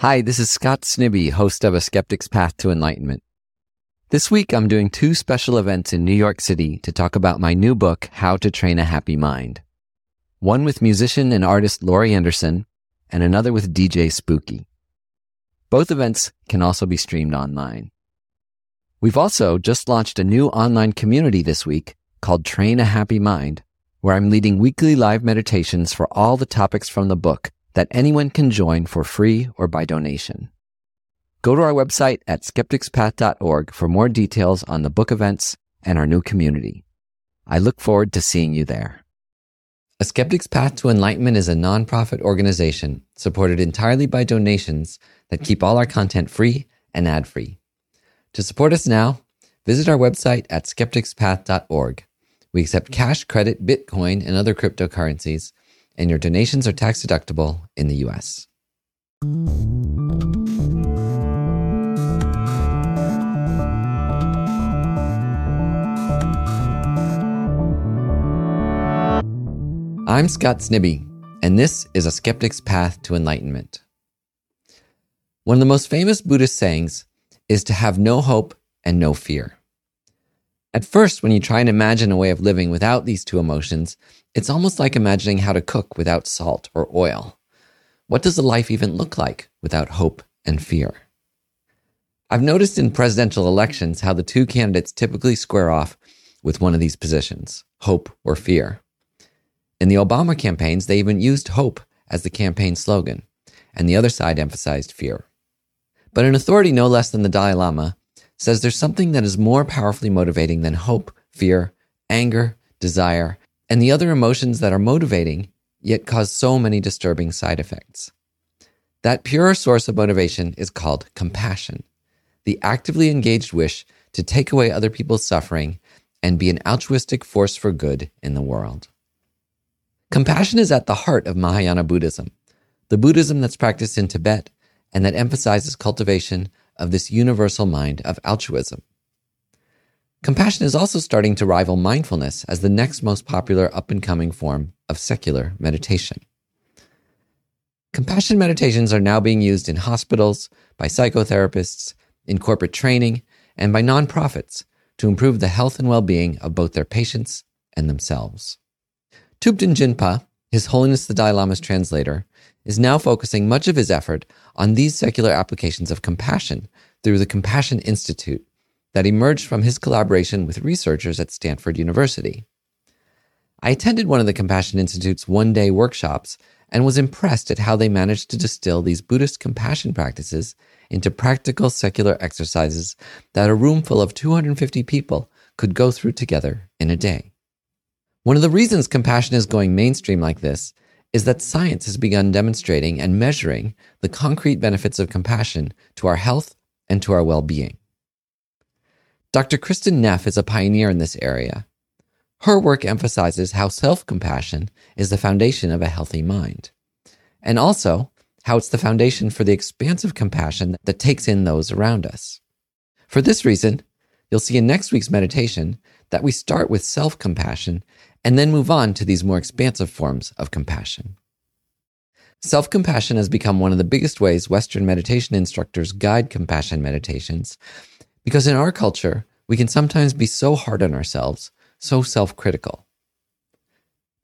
Hi, this is Scott Snibbe, host of A Skeptic's Path to Enlightenment. This week, I'm doing two special events in New York City to talk about my new book, How to Train a Happy Mind. One with musician and artist Laurie Anderson, and another with DJ Spooky. Both events can also be streamed online. We've also just launched a new online community this week called Train a Happy Mind, where I'm leading weekly live meditations for all the topics from the book that anyone can join for free or by donation. Go to our website at skepticspath.org for more details on the book events and our new community. I look forward to seeing you there. A Skeptic's Path to Enlightenment is a nonprofit organization supported entirely by donations that keep all our content free and ad free. To support us now, visit our website at skepticspath.org. We accept cash, credit, Bitcoin, and other cryptocurrencies, and your donations are tax deductible in the US. I'm Scott Snibbe, and this is A Skeptic's Path to Enlightenment. One of the most famous Buddhist sayings is to have no hope and no fear. At first, when you try and imagine a way of living without these two emotions, it's almost like imagining how to cook without salt or oil. What does a life even look like without hope and fear? I've noticed in presidential elections how the two candidates typically square off with one of these positions hope or fear. In the Obama campaigns, they even used hope as the campaign slogan, and the other side emphasized fear. But an authority no less than the Dalai Lama says there's something that is more powerfully motivating than hope, fear, anger, desire, and the other emotions that are motivating yet cause so many disturbing side effects. That pure source of motivation is called compassion, the actively engaged wish to take away other people's suffering and be an altruistic force for good in the world. Compassion is at the heart of Mahayana Buddhism, the Buddhism that's practiced in Tibet and that emphasizes cultivation of this universal mind of altruism. Compassion is also starting to rival mindfulness as the next most popular up and coming form of secular meditation. Compassion meditations are now being used in hospitals, by psychotherapists, in corporate training, and by nonprofits to improve the health and well being of both their patients and themselves. Thubten Jinpa, His Holiness the Dalai Lama's translator, is now focusing much of his effort on these secular applications of compassion through the Compassion Institute that emerged from his collaboration with researchers at Stanford University. I attended one of the Compassion Institute's one day workshops and was impressed at how they managed to distill these Buddhist compassion practices into practical secular exercises that a room full of 250 people could go through together in a day. One of the reasons compassion is going mainstream like this is that science has begun demonstrating and measuring the concrete benefits of compassion to our health and to our well being. Dr. Kristin Neff is a pioneer in this area. Her work emphasizes how self compassion is the foundation of a healthy mind, and also how it's the foundation for the expansive compassion that takes in those around us. For this reason, you'll see in next week's meditation that we start with self compassion and then move on to these more expansive forms of compassion. Self compassion has become one of the biggest ways Western meditation instructors guide compassion meditations because in our culture, we can sometimes be so hard on ourselves, so self critical.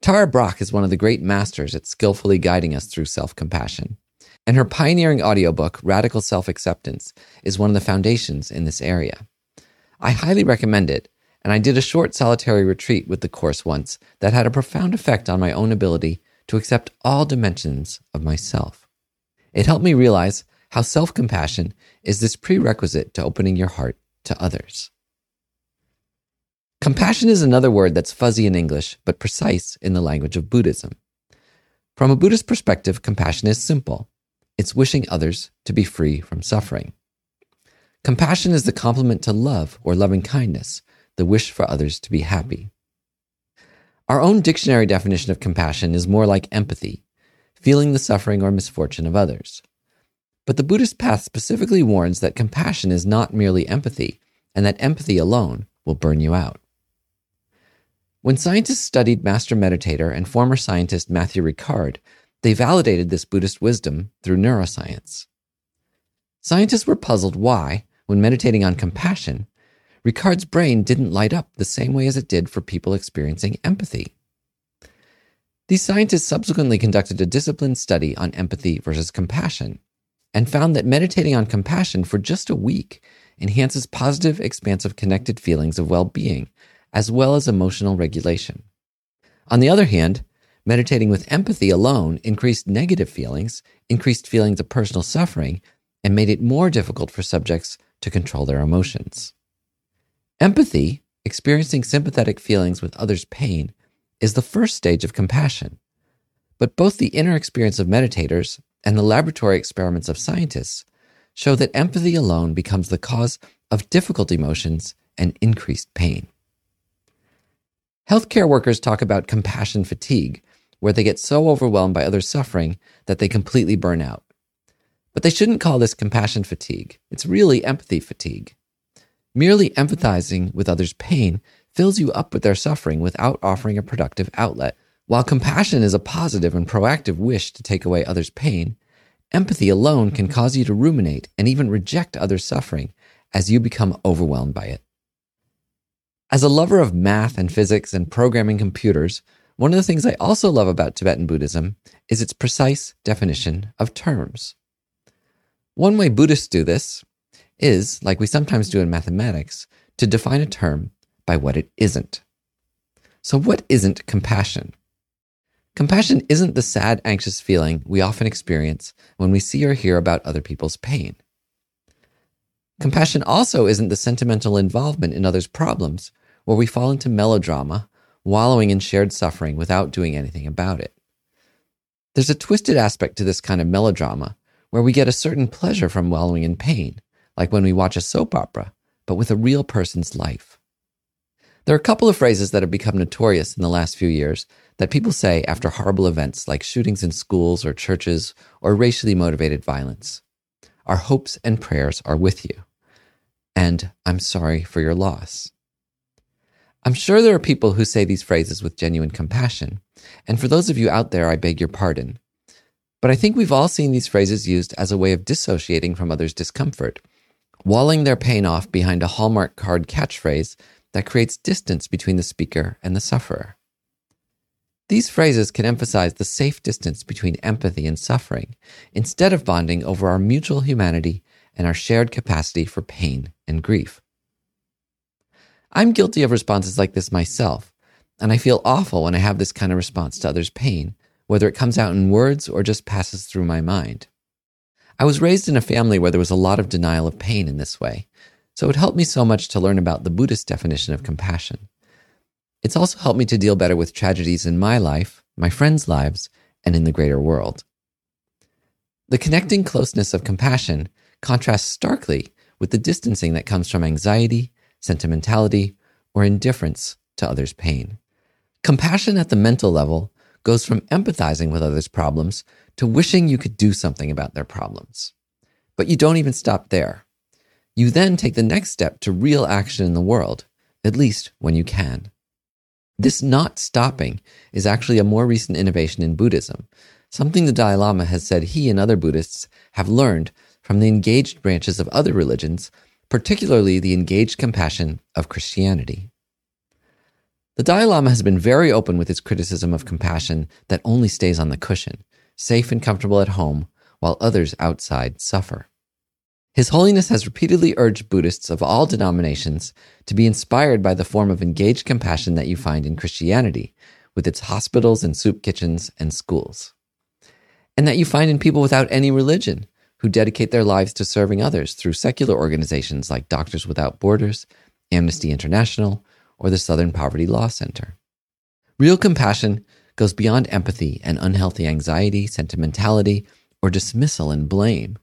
Tara Brach is one of the great masters at skillfully guiding us through self compassion, and her pioneering audiobook, Radical Self Acceptance, is one of the foundations in this area. I highly recommend it and I did a short solitary retreat with the course once that had a profound effect on my own ability to accept all dimensions of myself. It helped me realize how self compassion is this prerequisite to opening your heart to others. Compassion is another word that's fuzzy in English, but precise in the language of Buddhism. From a Buddhist perspective, compassion is simple it's wishing others to be free from suffering. Compassion is the complement to love or loving kindness, the wish for others to be happy. Our own dictionary definition of compassion is more like empathy, feeling the suffering or misfortune of others. But the Buddhist path specifically warns that compassion is not merely empathy, and that empathy alone will burn you out. When scientists studied master meditator and former scientist Matthieu Ricard, they validated this Buddhist wisdom through neuroscience. Scientists were puzzled why, when meditating on compassion, Ricard's brain didn't light up the same way as it did for people experiencing empathy. These scientists subsequently conducted a disciplined study on empathy versus compassion and found that meditating on compassion for just a week enhances positive, expansive, connected feelings of well being, as well as emotional regulation. On the other hand, meditating with empathy alone increased negative feelings, increased feelings of personal suffering, and made it more difficult for subjects to control their emotions. Empathy, experiencing sympathetic feelings with others' pain, is the first stage of compassion. But both the inner experience of meditators and the laboratory experiments of scientists show that empathy alone becomes the cause of difficult emotions and increased pain. Healthcare workers talk about compassion fatigue, where they get so overwhelmed by others' suffering that they completely burn out. But they shouldn't call this compassion fatigue. It's really empathy fatigue. Merely empathizing with others' pain fills you up with their suffering without offering a productive outlet. While compassion is a positive and proactive wish to take away others' pain, empathy alone can mm-hmm. cause you to ruminate and even reject others' suffering as you become overwhelmed by it. As a lover of math and physics and programming computers, one of the things I also love about Tibetan Buddhism is its precise definition of terms. One way Buddhists do this is, like we sometimes do in mathematics, to define a term by what it isn't. So, what isn't compassion? Compassion isn't the sad, anxious feeling we often experience when we see or hear about other people's pain. Compassion also isn't the sentimental involvement in others' problems where we fall into melodrama, wallowing in shared suffering without doing anything about it. There's a twisted aspect to this kind of melodrama where we get a certain pleasure from wallowing in pain, like when we watch a soap opera, but with a real person's life. There are a couple of phrases that have become notorious in the last few years that people say after horrible events like shootings in schools or churches or racially motivated violence. Our hopes and prayers are with you. And I'm sorry for your loss. I'm sure there are people who say these phrases with genuine compassion. And for those of you out there, I beg your pardon. But I think we've all seen these phrases used as a way of dissociating from others' discomfort, walling their pain off behind a Hallmark card catchphrase that creates distance between the speaker and the sufferer. These phrases can emphasize the safe distance between empathy and suffering instead of bonding over our mutual humanity and our shared capacity for pain and grief. I'm guilty of responses like this myself, and I feel awful when I have this kind of response to others' pain, whether it comes out in words or just passes through my mind. I was raised in a family where there was a lot of denial of pain in this way, so it helped me so much to learn about the Buddhist definition of compassion. It's also helped me to deal better with tragedies in my life, my friends' lives, and in the greater world. The connecting closeness of compassion contrasts starkly with the distancing that comes from anxiety, sentimentality, or indifference to others' pain. Compassion at the mental level goes from empathizing with others' problems to wishing you could do something about their problems. But you don't even stop there. You then take the next step to real action in the world, at least when you can. This not stopping is actually a more recent innovation in Buddhism, something the Dalai Lama has said he and other Buddhists have learned from the engaged branches of other religions, particularly the engaged compassion of Christianity. The Dalai Lama has been very open with his criticism of compassion that only stays on the cushion, safe and comfortable at home, while others outside suffer. His Holiness has repeatedly urged Buddhists of all denominations to be inspired by the form of engaged compassion that you find in Christianity, with its hospitals and soup kitchens and schools. And that you find in people without any religion, who dedicate their lives to serving others through secular organizations like Doctors Without Borders, Amnesty International, or the Southern Poverty Law Center. Real compassion goes beyond empathy and unhealthy anxiety, sentimentality, or dismissal and blame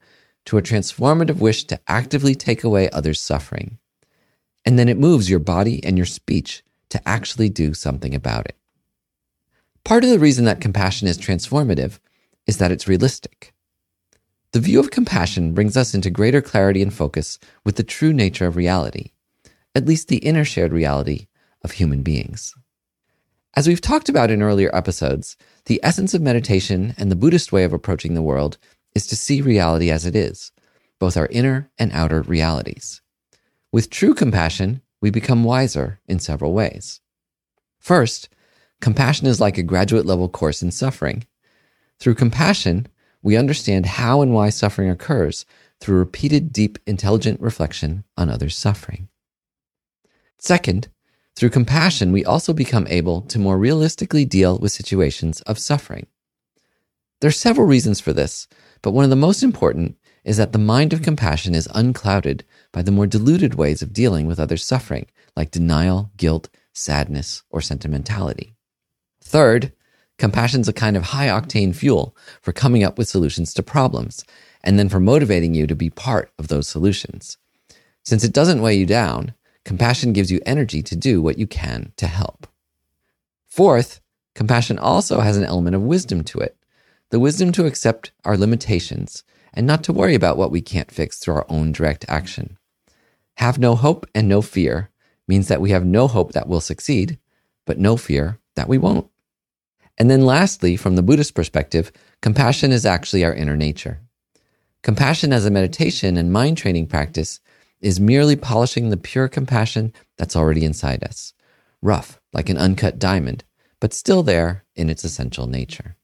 to a transformative wish to actively take away others' suffering. And then it moves your body and your speech to actually do something about it. Part of the reason that compassion is transformative is that it's realistic. The view of compassion brings us into greater clarity and focus with the true nature of reality, at least the inner shared reality of human beings. As we've talked about in earlier episodes, the essence of meditation and the Buddhist way of approaching the world is to see reality as it is, both our inner and outer realities. With true compassion, we become wiser in several ways. First, compassion is like a graduate level course in suffering. Through compassion, we understand how and why suffering occurs through repeated, deep, intelligent reflection on others' suffering. Second, through compassion, we also become able to more realistically deal with situations of suffering. There are several reasons for this, but one of the most important is that the mind of compassion is unclouded by the more diluted ways of dealing with others' suffering, like denial, guilt, sadness, or sentimentality. Third, compassion is a kind of high octane fuel for coming up with solutions to problems, and then for motivating you to be part of those solutions. Since it doesn't weigh you down, compassion gives you energy to do what you can to help. Fourth, compassion also has an element of wisdom to it the wisdom to accept our limitations and not to worry about what we can't fix through our own direct action. Have no hope and no fear means that we have no hope that we'll succeed, but no fear that we won't. And then, lastly, from the Buddhist perspective, compassion is actually our inner nature. Compassion as a meditation and mind training practice is merely polishing the pure compassion that's already inside us, rough like an uncut diamond, but still there in its essential nature.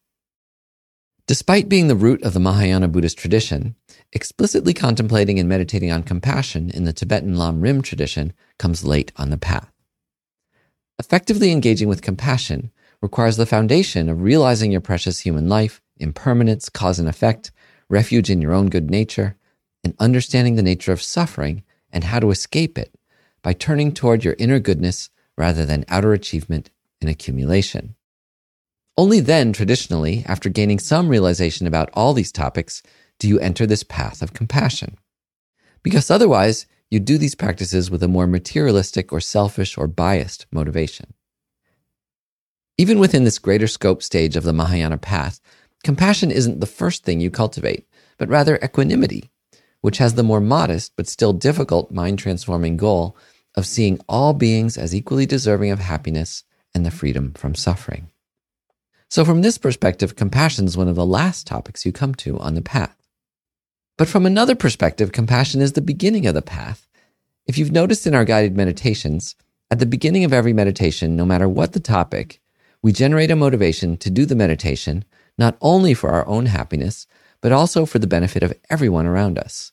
Despite being the root of the Mahayana Buddhist tradition, explicitly contemplating and meditating on compassion in the Tibetan Lam Rim tradition comes late on the path. Effectively engaging with compassion requires the foundation of realizing your precious human life, impermanence, cause and effect, refuge in your own good nature, and understanding the nature of suffering and how to escape it by turning toward your inner goodness rather than outer achievement and accumulation. Only then, traditionally, after gaining some realization about all these topics, do you enter this path of compassion. Because otherwise, you do these practices with a more materialistic or selfish or biased motivation. Even within this greater scope stage of the Mahayana path, compassion isn't the first thing you cultivate, but rather equanimity, which has the more modest but still difficult mind transforming goal of seeing all beings as equally deserving of happiness and the freedom from suffering. So, from this perspective, compassion is one of the last topics you come to on the path. But from another perspective, compassion is the beginning of the path. If you've noticed in our guided meditations, at the beginning of every meditation, no matter what the topic, we generate a motivation to do the meditation, not only for our own happiness, but also for the benefit of everyone around us,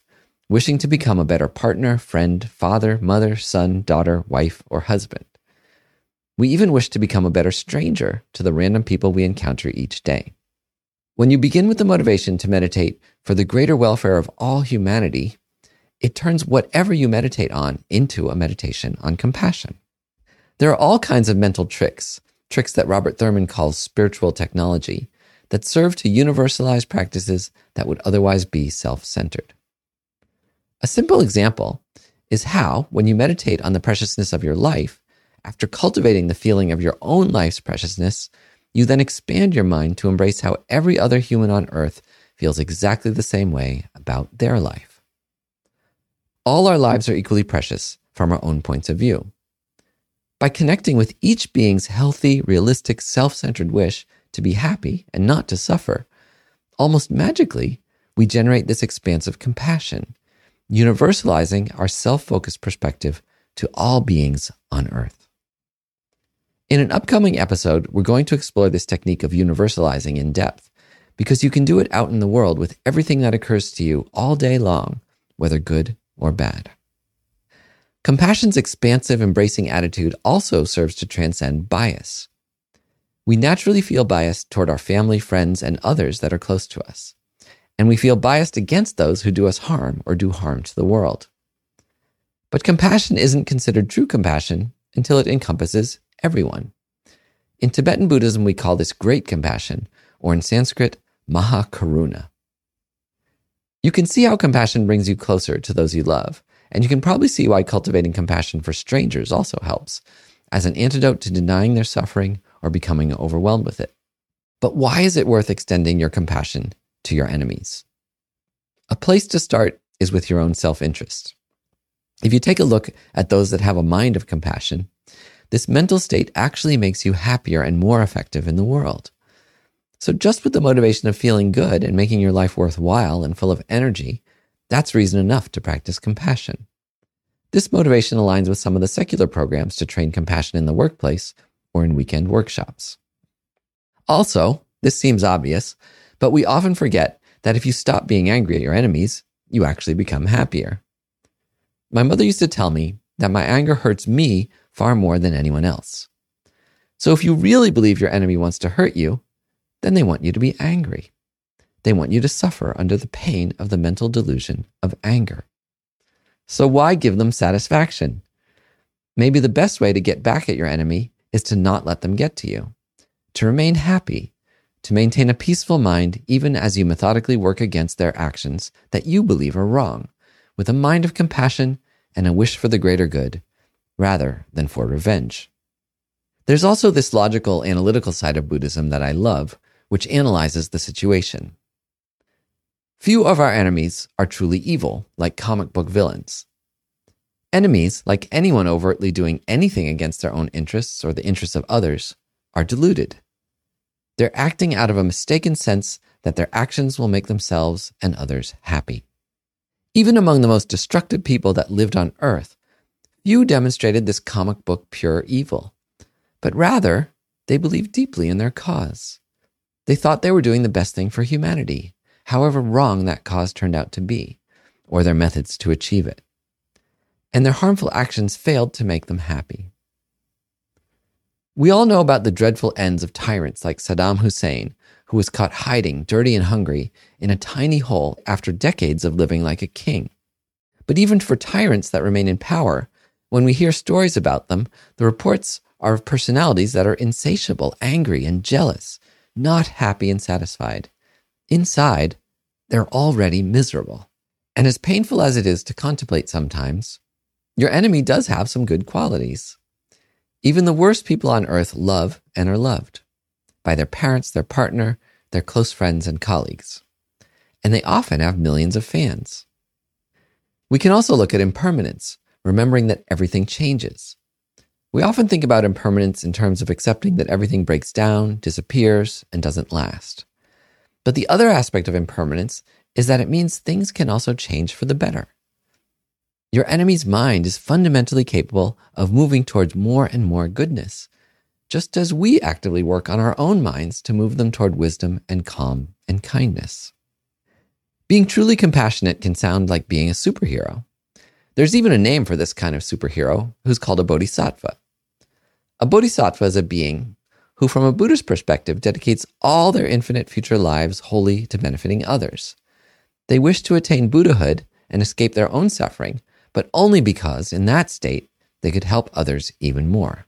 wishing to become a better partner, friend, father, mother, son, daughter, wife, or husband. We even wish to become a better stranger to the random people we encounter each day. When you begin with the motivation to meditate for the greater welfare of all humanity, it turns whatever you meditate on into a meditation on compassion. There are all kinds of mental tricks, tricks that Robert Thurman calls spiritual technology, that serve to universalize practices that would otherwise be self centered. A simple example is how, when you meditate on the preciousness of your life, after cultivating the feeling of your own life's preciousness, you then expand your mind to embrace how every other human on earth feels exactly the same way about their life. All our lives are equally precious from our own points of view. By connecting with each being's healthy, realistic, self centered wish to be happy and not to suffer, almost magically, we generate this expansive compassion, universalizing our self focused perspective to all beings on earth. In an upcoming episode, we're going to explore this technique of universalizing in depth because you can do it out in the world with everything that occurs to you all day long, whether good or bad. Compassion's expansive, embracing attitude also serves to transcend bias. We naturally feel biased toward our family, friends, and others that are close to us. And we feel biased against those who do us harm or do harm to the world. But compassion isn't considered true compassion until it encompasses everyone. In Tibetan Buddhism, we call this great compassion, or in Sanskrit, Mahakaruna. You can see how compassion brings you closer to those you love, and you can probably see why cultivating compassion for strangers also helps, as an antidote to denying their suffering or becoming overwhelmed with it. But why is it worth extending your compassion to your enemies? A place to start is with your own self interest. If you take a look at those that have a mind of compassion, this mental state actually makes you happier and more effective in the world. So, just with the motivation of feeling good and making your life worthwhile and full of energy, That's reason enough to practice compassion. This motivation aligns with some of the secular programs to train compassion in the workplace or in weekend workshops. Also, this seems obvious, but we often forget that if you stop being angry at your enemies, you actually become happier. My mother used to tell me that my anger hurts me far more than anyone else. So if you really believe your enemy wants to hurt you, then they want you to be angry. They want you to suffer under the pain of the mental delusion of anger. So why give them satisfaction? Maybe the best way to get back at your enemy is to not let them get to you, to remain happy, to maintain a peaceful mind even as you methodically work against their actions that you believe are wrong, with a mind of compassion and a wish for the greater good, rather than for revenge. There's also this logical, analytical side of Buddhism that I love, which analyzes the situation. Few of our enemies are truly evil, like comic book villains. Enemies, like anyone overtly doing anything against their own interests or the interests of others, are deluded. They're acting out of a mistaken sense that their actions will make themselves and others happy. Even among the most destructive people that lived on earth, few demonstrated this comic book pure evil, but rather they believed deeply in their cause. They thought they were doing the best thing for humanity, however wrong that cause turned out to be, or their methods to achieve it. And their harmful actions failed to make them happy. We all know about the dreadful ends of tyrants like Saddam Hussein, who was caught hiding, dirty and hungry, in a tiny hole after decades of living like a king. But even for tyrants that remain in power, when we hear stories about them, the reports are of personalities that are insatiable, angry, and jealous, not happy and satisfied. Inside, they're already miserable. And as painful as it is to contemplate sometimes, your enemy does have some good qualities. Even the worst people on earth love and are loved by their parents, their partner, their close friends, and colleagues. And they often have millions of fans. We can also look at impermanence, remembering that everything changes. We often think about impermanence in terms of accepting that everything breaks down, disappears, and doesn't last. But the other aspect of impermanence is that it means things can also change for the better. Your enemy's mind is fundamentally capable of moving towards more and more goodness, just as we actively work on our own minds to move them toward wisdom and calm and kindness. Being truly compassionate can sound like being a superhero. There's even a name for this kind of superhero who's called a bodhisattva. A bodhisattva is a being who, from a Buddhist perspective, dedicates all their infinite future lives wholly to benefiting others. They wish to attain Buddhahood and escape their own suffering, but only because, in that state, they could help others even more.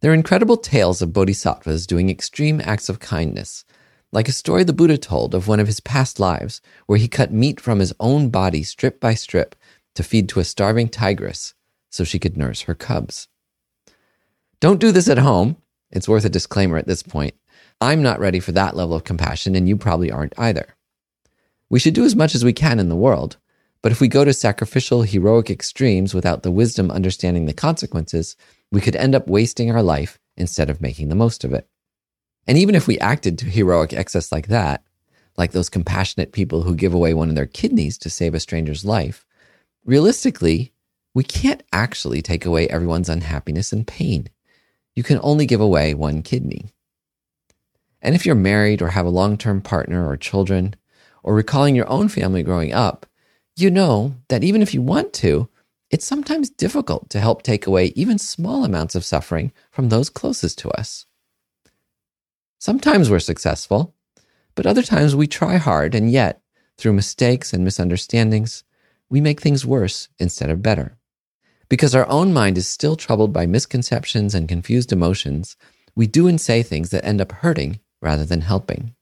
There are incredible tales of bodhisattvas doing extreme acts of kindness, like a story the Buddha told of one of his past lives where he cut meat from his own body strip by strip to feed to a starving tigress so she could nurse her cubs. Don't do this at home. It's worth a disclaimer at this point. I'm not ready for that level of compassion, and you probably aren't either. We should do as much as we can in the world, but if we go to sacrificial, heroic extremes without the wisdom understanding the consequences, we could end up wasting our life instead of making the most of it. And even if we acted to heroic excess like that, like those compassionate people who give away one of their kidneys to save a stranger's life, realistically, we can't actually take away everyone's unhappiness and pain you can only give away one kidney. And if you're married or have a long term partner or children, or recalling your own family growing up, you know that even if you want to, it's sometimes difficult to help take away even small amounts of suffering from those closest to us. Sometimes we're successful, but other times we try hard, and yet, through mistakes and misunderstandings, we make things worse instead of better. Because our own mind is still troubled by misconceptions and confused emotions, we do and say things that end up hurting rather than helping.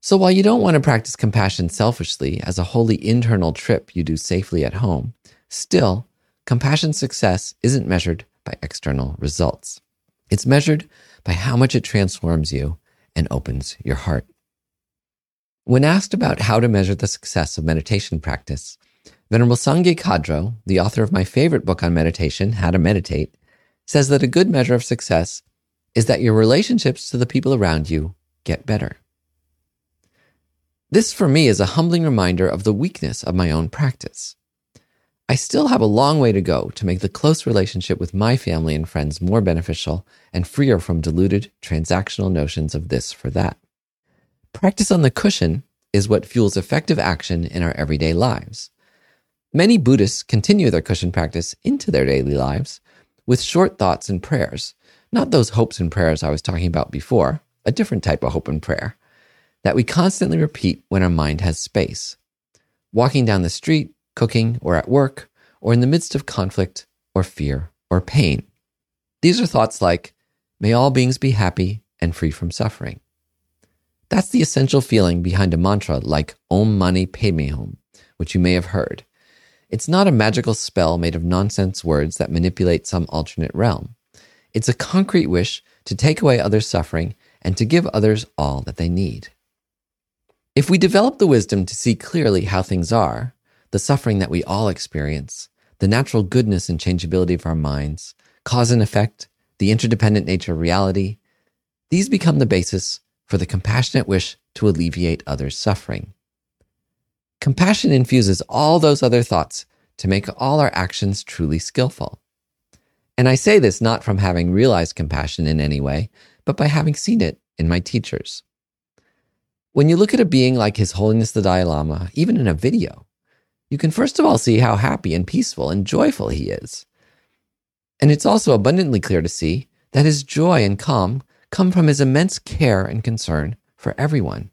So while you don't want to practice compassion selfishly as a wholly internal trip you do safely at home, still, compassion success isn't measured by external results. It's measured by how much it transforms you and opens your heart. When asked about how to measure the success of meditation practice, Venerable Sangye Khadro, the author of my favorite book on meditation, How to Meditate, says that a good measure of success is that your relationships to the people around you get better. This for me is a humbling reminder of the weakness of my own practice. I still have a long way to go to make the close relationship with my family and friends more beneficial and freer from diluted transactional notions of this for that. Practice on the cushion is what fuels effective action in our everyday lives. Many Buddhists continue their cushion practice into their daily lives with short thoughts and prayers, not those hopes and prayers I was talking about before, a different type of hope and prayer, that we constantly repeat when our mind has space. Walking down the street, cooking, or at work, or in the midst of conflict, or fear, or pain. These are thoughts like, may all beings be happy and free from suffering. That's the essential feeling behind a mantra like Om Mani Padme Hum, which you may have heard. It's not a magical spell made of nonsense words that manipulate some alternate realm. It's a concrete wish to take away others' suffering and to give others all that they need. If we develop the wisdom to see clearly how things are, the suffering that we all experience, the natural goodness and changeability of our minds, cause and effect, the interdependent nature of reality, these become the basis for the compassionate wish to alleviate others' suffering. Compassion infuses all those other thoughts to make all our actions truly skillful. And I say this not from having realized compassion in any way, but by having seen it in my teachers. When you look at a being like His Holiness the Dalai Lama, even in a video, you can first of all see how happy and peaceful and joyful he is. And it's also abundantly clear to see that his joy and calm come from his immense care and concern for everyone.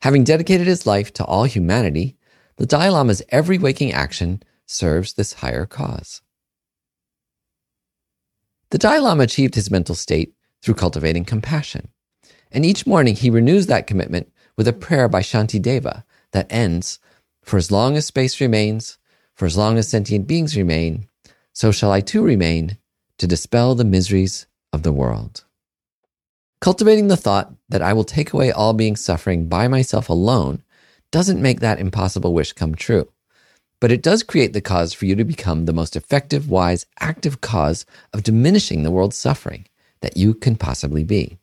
Having dedicated his life to all humanity, the Dalai Lama's every waking action serves this higher cause. The Dalai Lama achieved his mental state through cultivating compassion. And each morning he renews that commitment with a prayer by Shantideva that ends for as long as space remains, for as long as sentient beings remain, so shall I too remain to dispel the miseries of the world. Cultivating the thought that I will take away all being suffering by myself alone doesn't make that impossible wish come true, but it does create the cause for you to become the most effective, wise, active cause of diminishing the world's suffering that you can possibly be.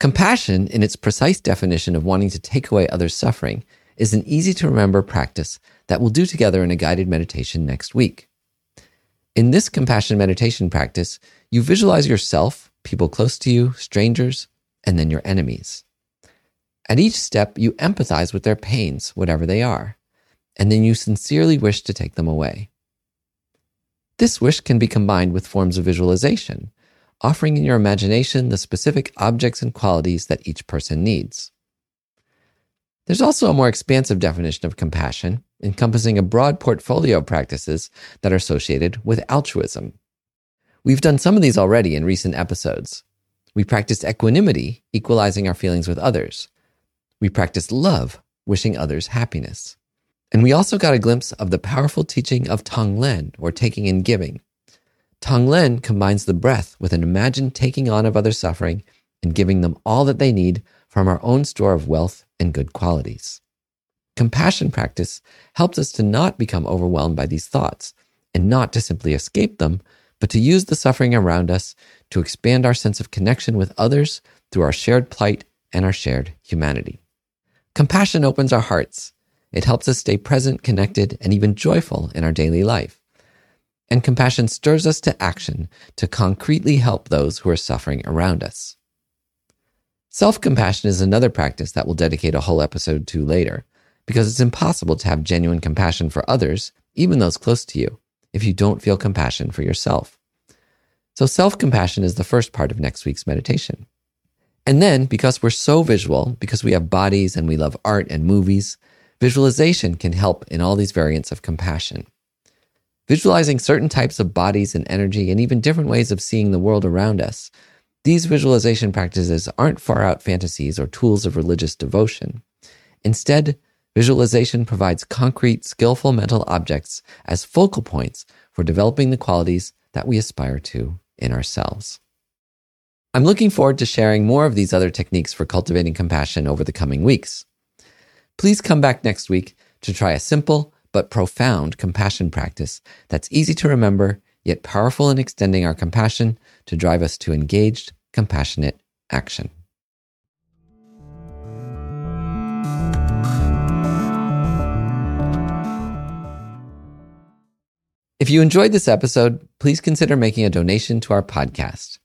Compassion, in its precise definition of wanting to take away others' suffering, is an easy to remember practice that we'll do together in a guided meditation next week. In this compassion meditation practice, you visualize yourself, people close to you, strangers, and then your enemies. At each step, you empathize with their pains, whatever they are, and then you sincerely wish to take them away. This wish can be combined with forms of visualization, offering in your imagination the specific objects and qualities that each person needs. There's also a more expansive definition of compassion, encompassing a broad portfolio of practices that are associated with altruism. We've done some of these already in recent episodes. We practiced equanimity, equalizing our feelings with others. We practiced love, wishing others happiness. And we also got a glimpse of the powerful teaching of Tonglen, or taking and giving. Tonglen combines the breath with an imagined taking on of other suffering and giving them all that they need from our own store of wealth and good qualities. Compassion practice helps us to not become overwhelmed by these thoughts and not to simply escape them, but to use the suffering around us to expand our sense of connection with others through our shared plight and our shared humanity. Compassion opens our hearts. It helps us stay present, connected, and even joyful in our daily life. And compassion stirs us to action to concretely help those who are suffering around us. Self compassion is another practice that we'll dedicate a whole episode to later, because it's impossible to have genuine compassion for others, even those close to you, if you don't feel compassion for yourself. So, self compassion is the first part of next week's meditation. And then, because we're so visual, because we have bodies and we love art and movies, visualization can help in all these variants of compassion. Visualizing certain types of bodies and energy and even different ways of seeing the world around us these visualization practices aren't far out fantasies or tools of religious devotion. Instead, visualization provides concrete, skillful mental objects as focal points for developing the qualities that we aspire to in ourselves. I'm looking forward to sharing more of these other techniques for cultivating compassion over the coming weeks. Please come back next week to try a simple but profound compassion practice that's easy to remember, yet powerful in extending our compassion to drive us to engaged, compassionate action. If you enjoyed this episode, please consider making a donation to our podcast.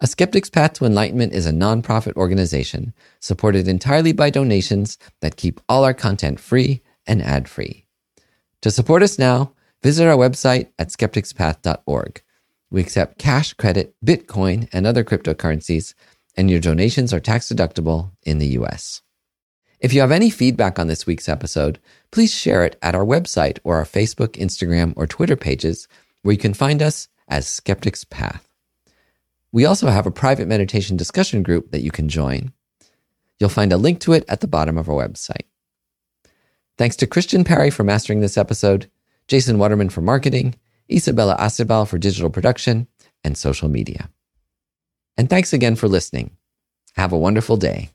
A Skeptic's Path to Enlightenment is a nonprofit organization supported entirely by donations that keep all our content free and ad free. To support us now, visit our website at skepticspath.org. We accept cash, credit, Bitcoin, and other cryptocurrencies, and your donations are tax deductible in the US. If you have any feedback on this week's episode, please share it at our website or our Facebook, Instagram, or Twitter pages, where you can find us as Skeptics Path. We also have a private meditation discussion group that you can join. You'll find a link to it at the bottom of our website. Thanks to Christian Perry for mastering this episode, Jason Waterman for marketing, Isabella Acebal for digital production and social media. And thanks again for listening. Have a wonderful day.